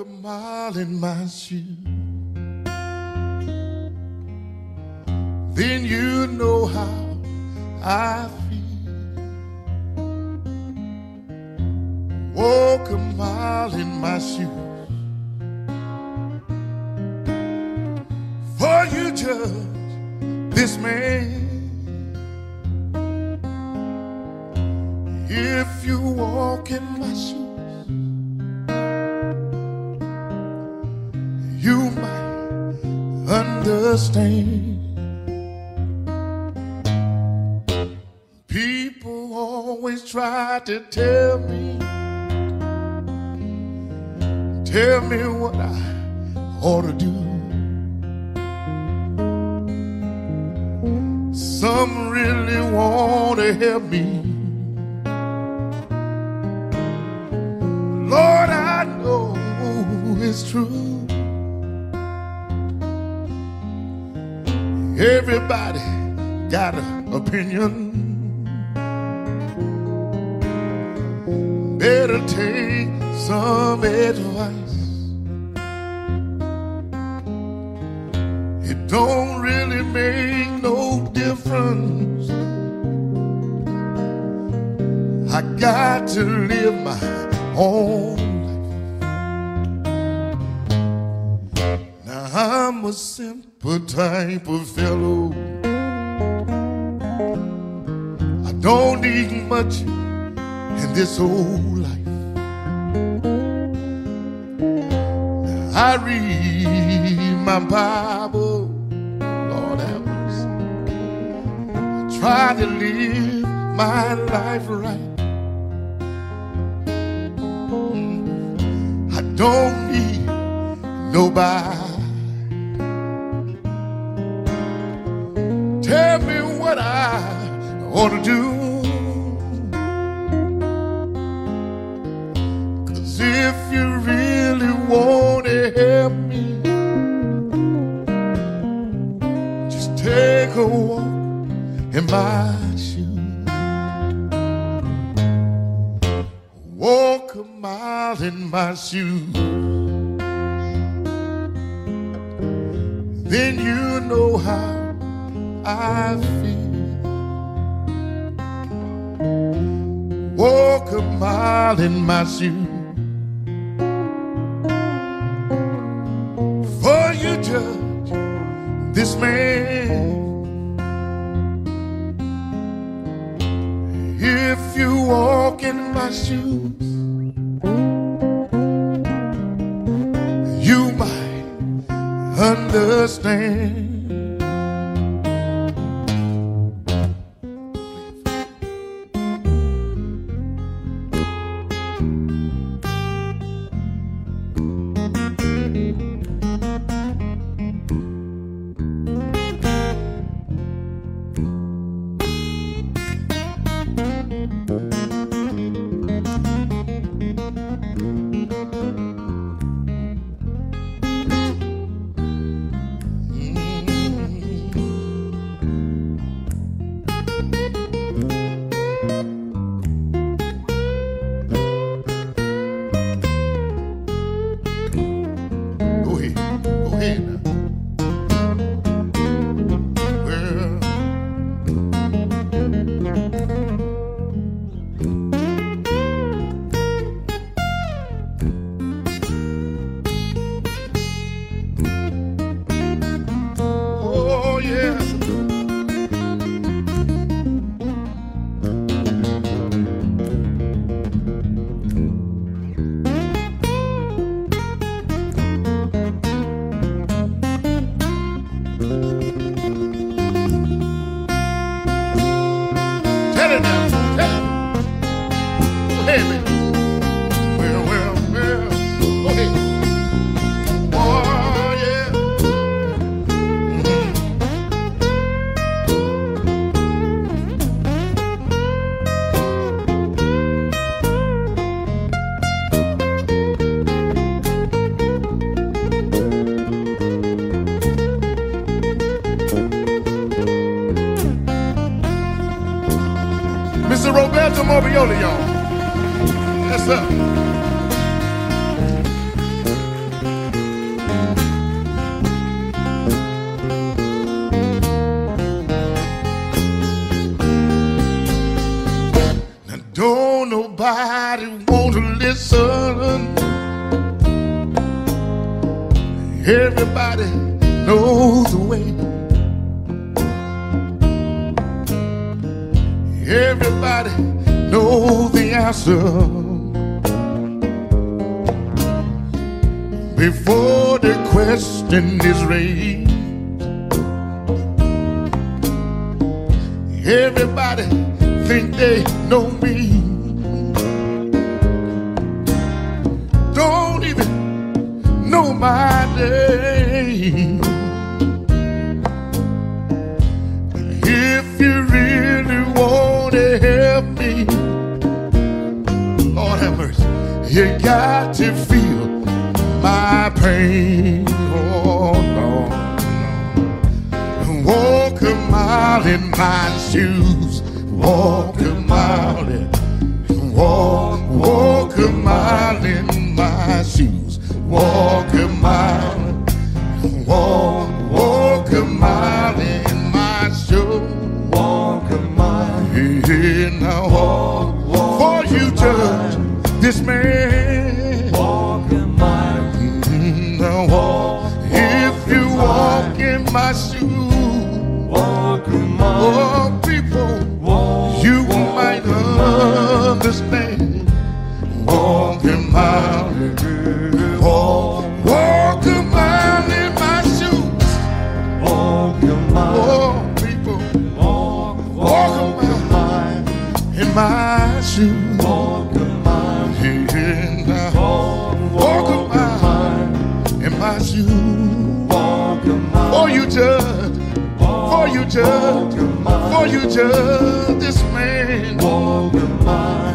mile in my shoes, then you know how I feel. Walk a mile in my shoes, for you judge this man. People always try to tell me, tell me what I ought to do. Some really want to help me. Lord, I know it's true. Everybody got an opinion. Better take some advice. It don't really make no difference. I got to live my own I'm a simple type of fellow. I don't need much in this old life. I read my Bible, Lord have mercy. I try to live my life right. I don't need nobody. Ought to do. Cause if you really want to help me, just take a walk in my shoes. Walk a mile in my shoes. Then you know how I feel. Walk a mile in my shoes. For you judge this man. If you walk in my shoes, you might understand. Go It now. Tell it. Go ahead, on. That's don't nobody want to listen. Everybody knows the way. everybody knows the answer. Before the question is raised, everybody think they know me. Don't even know my name. You got to feel my pain. Oh, Lord. Walk a mile in my shoes. Walk a mile in, walk, walk a mile in my shoes. Walk oh people, you might understand. Walk a mile, walk, walk a mile in my shoes. walk a mile, Oh, people, walk, walk a walk a mile mile, in my shoes. Judge, for you judge this man.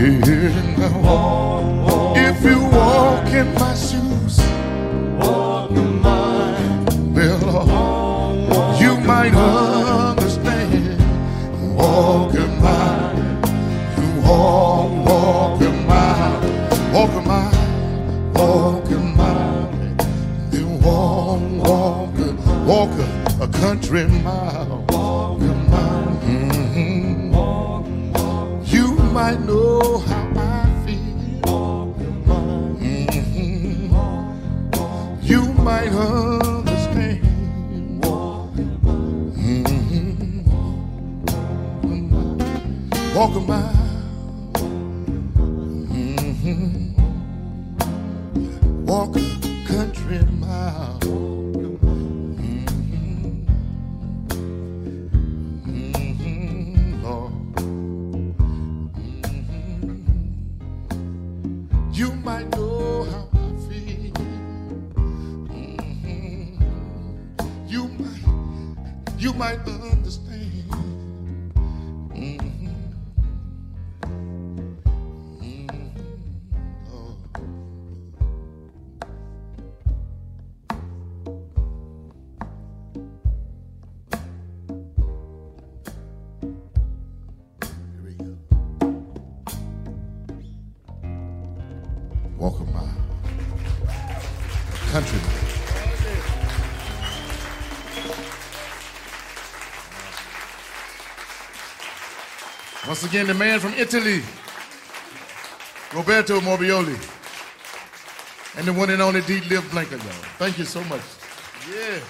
Yeah. walk, walk, If you walk in my shoes, walk a mile, well, you might understand. Walk a mile, walk, walk a mile, walk a mile, walk a mile, then walk, walk, walk a country mile, I know how I feel. Mm-hmm. You might understand. Mm-hmm. Walking by. Might understand. Mm-hmm. Oh. We go. Walk a mile. Uh, Country Once again, the man from Italy, Roberto Morbioli, and the one and only D. Liv Blanker, y'all. Thank you so much. Yeah.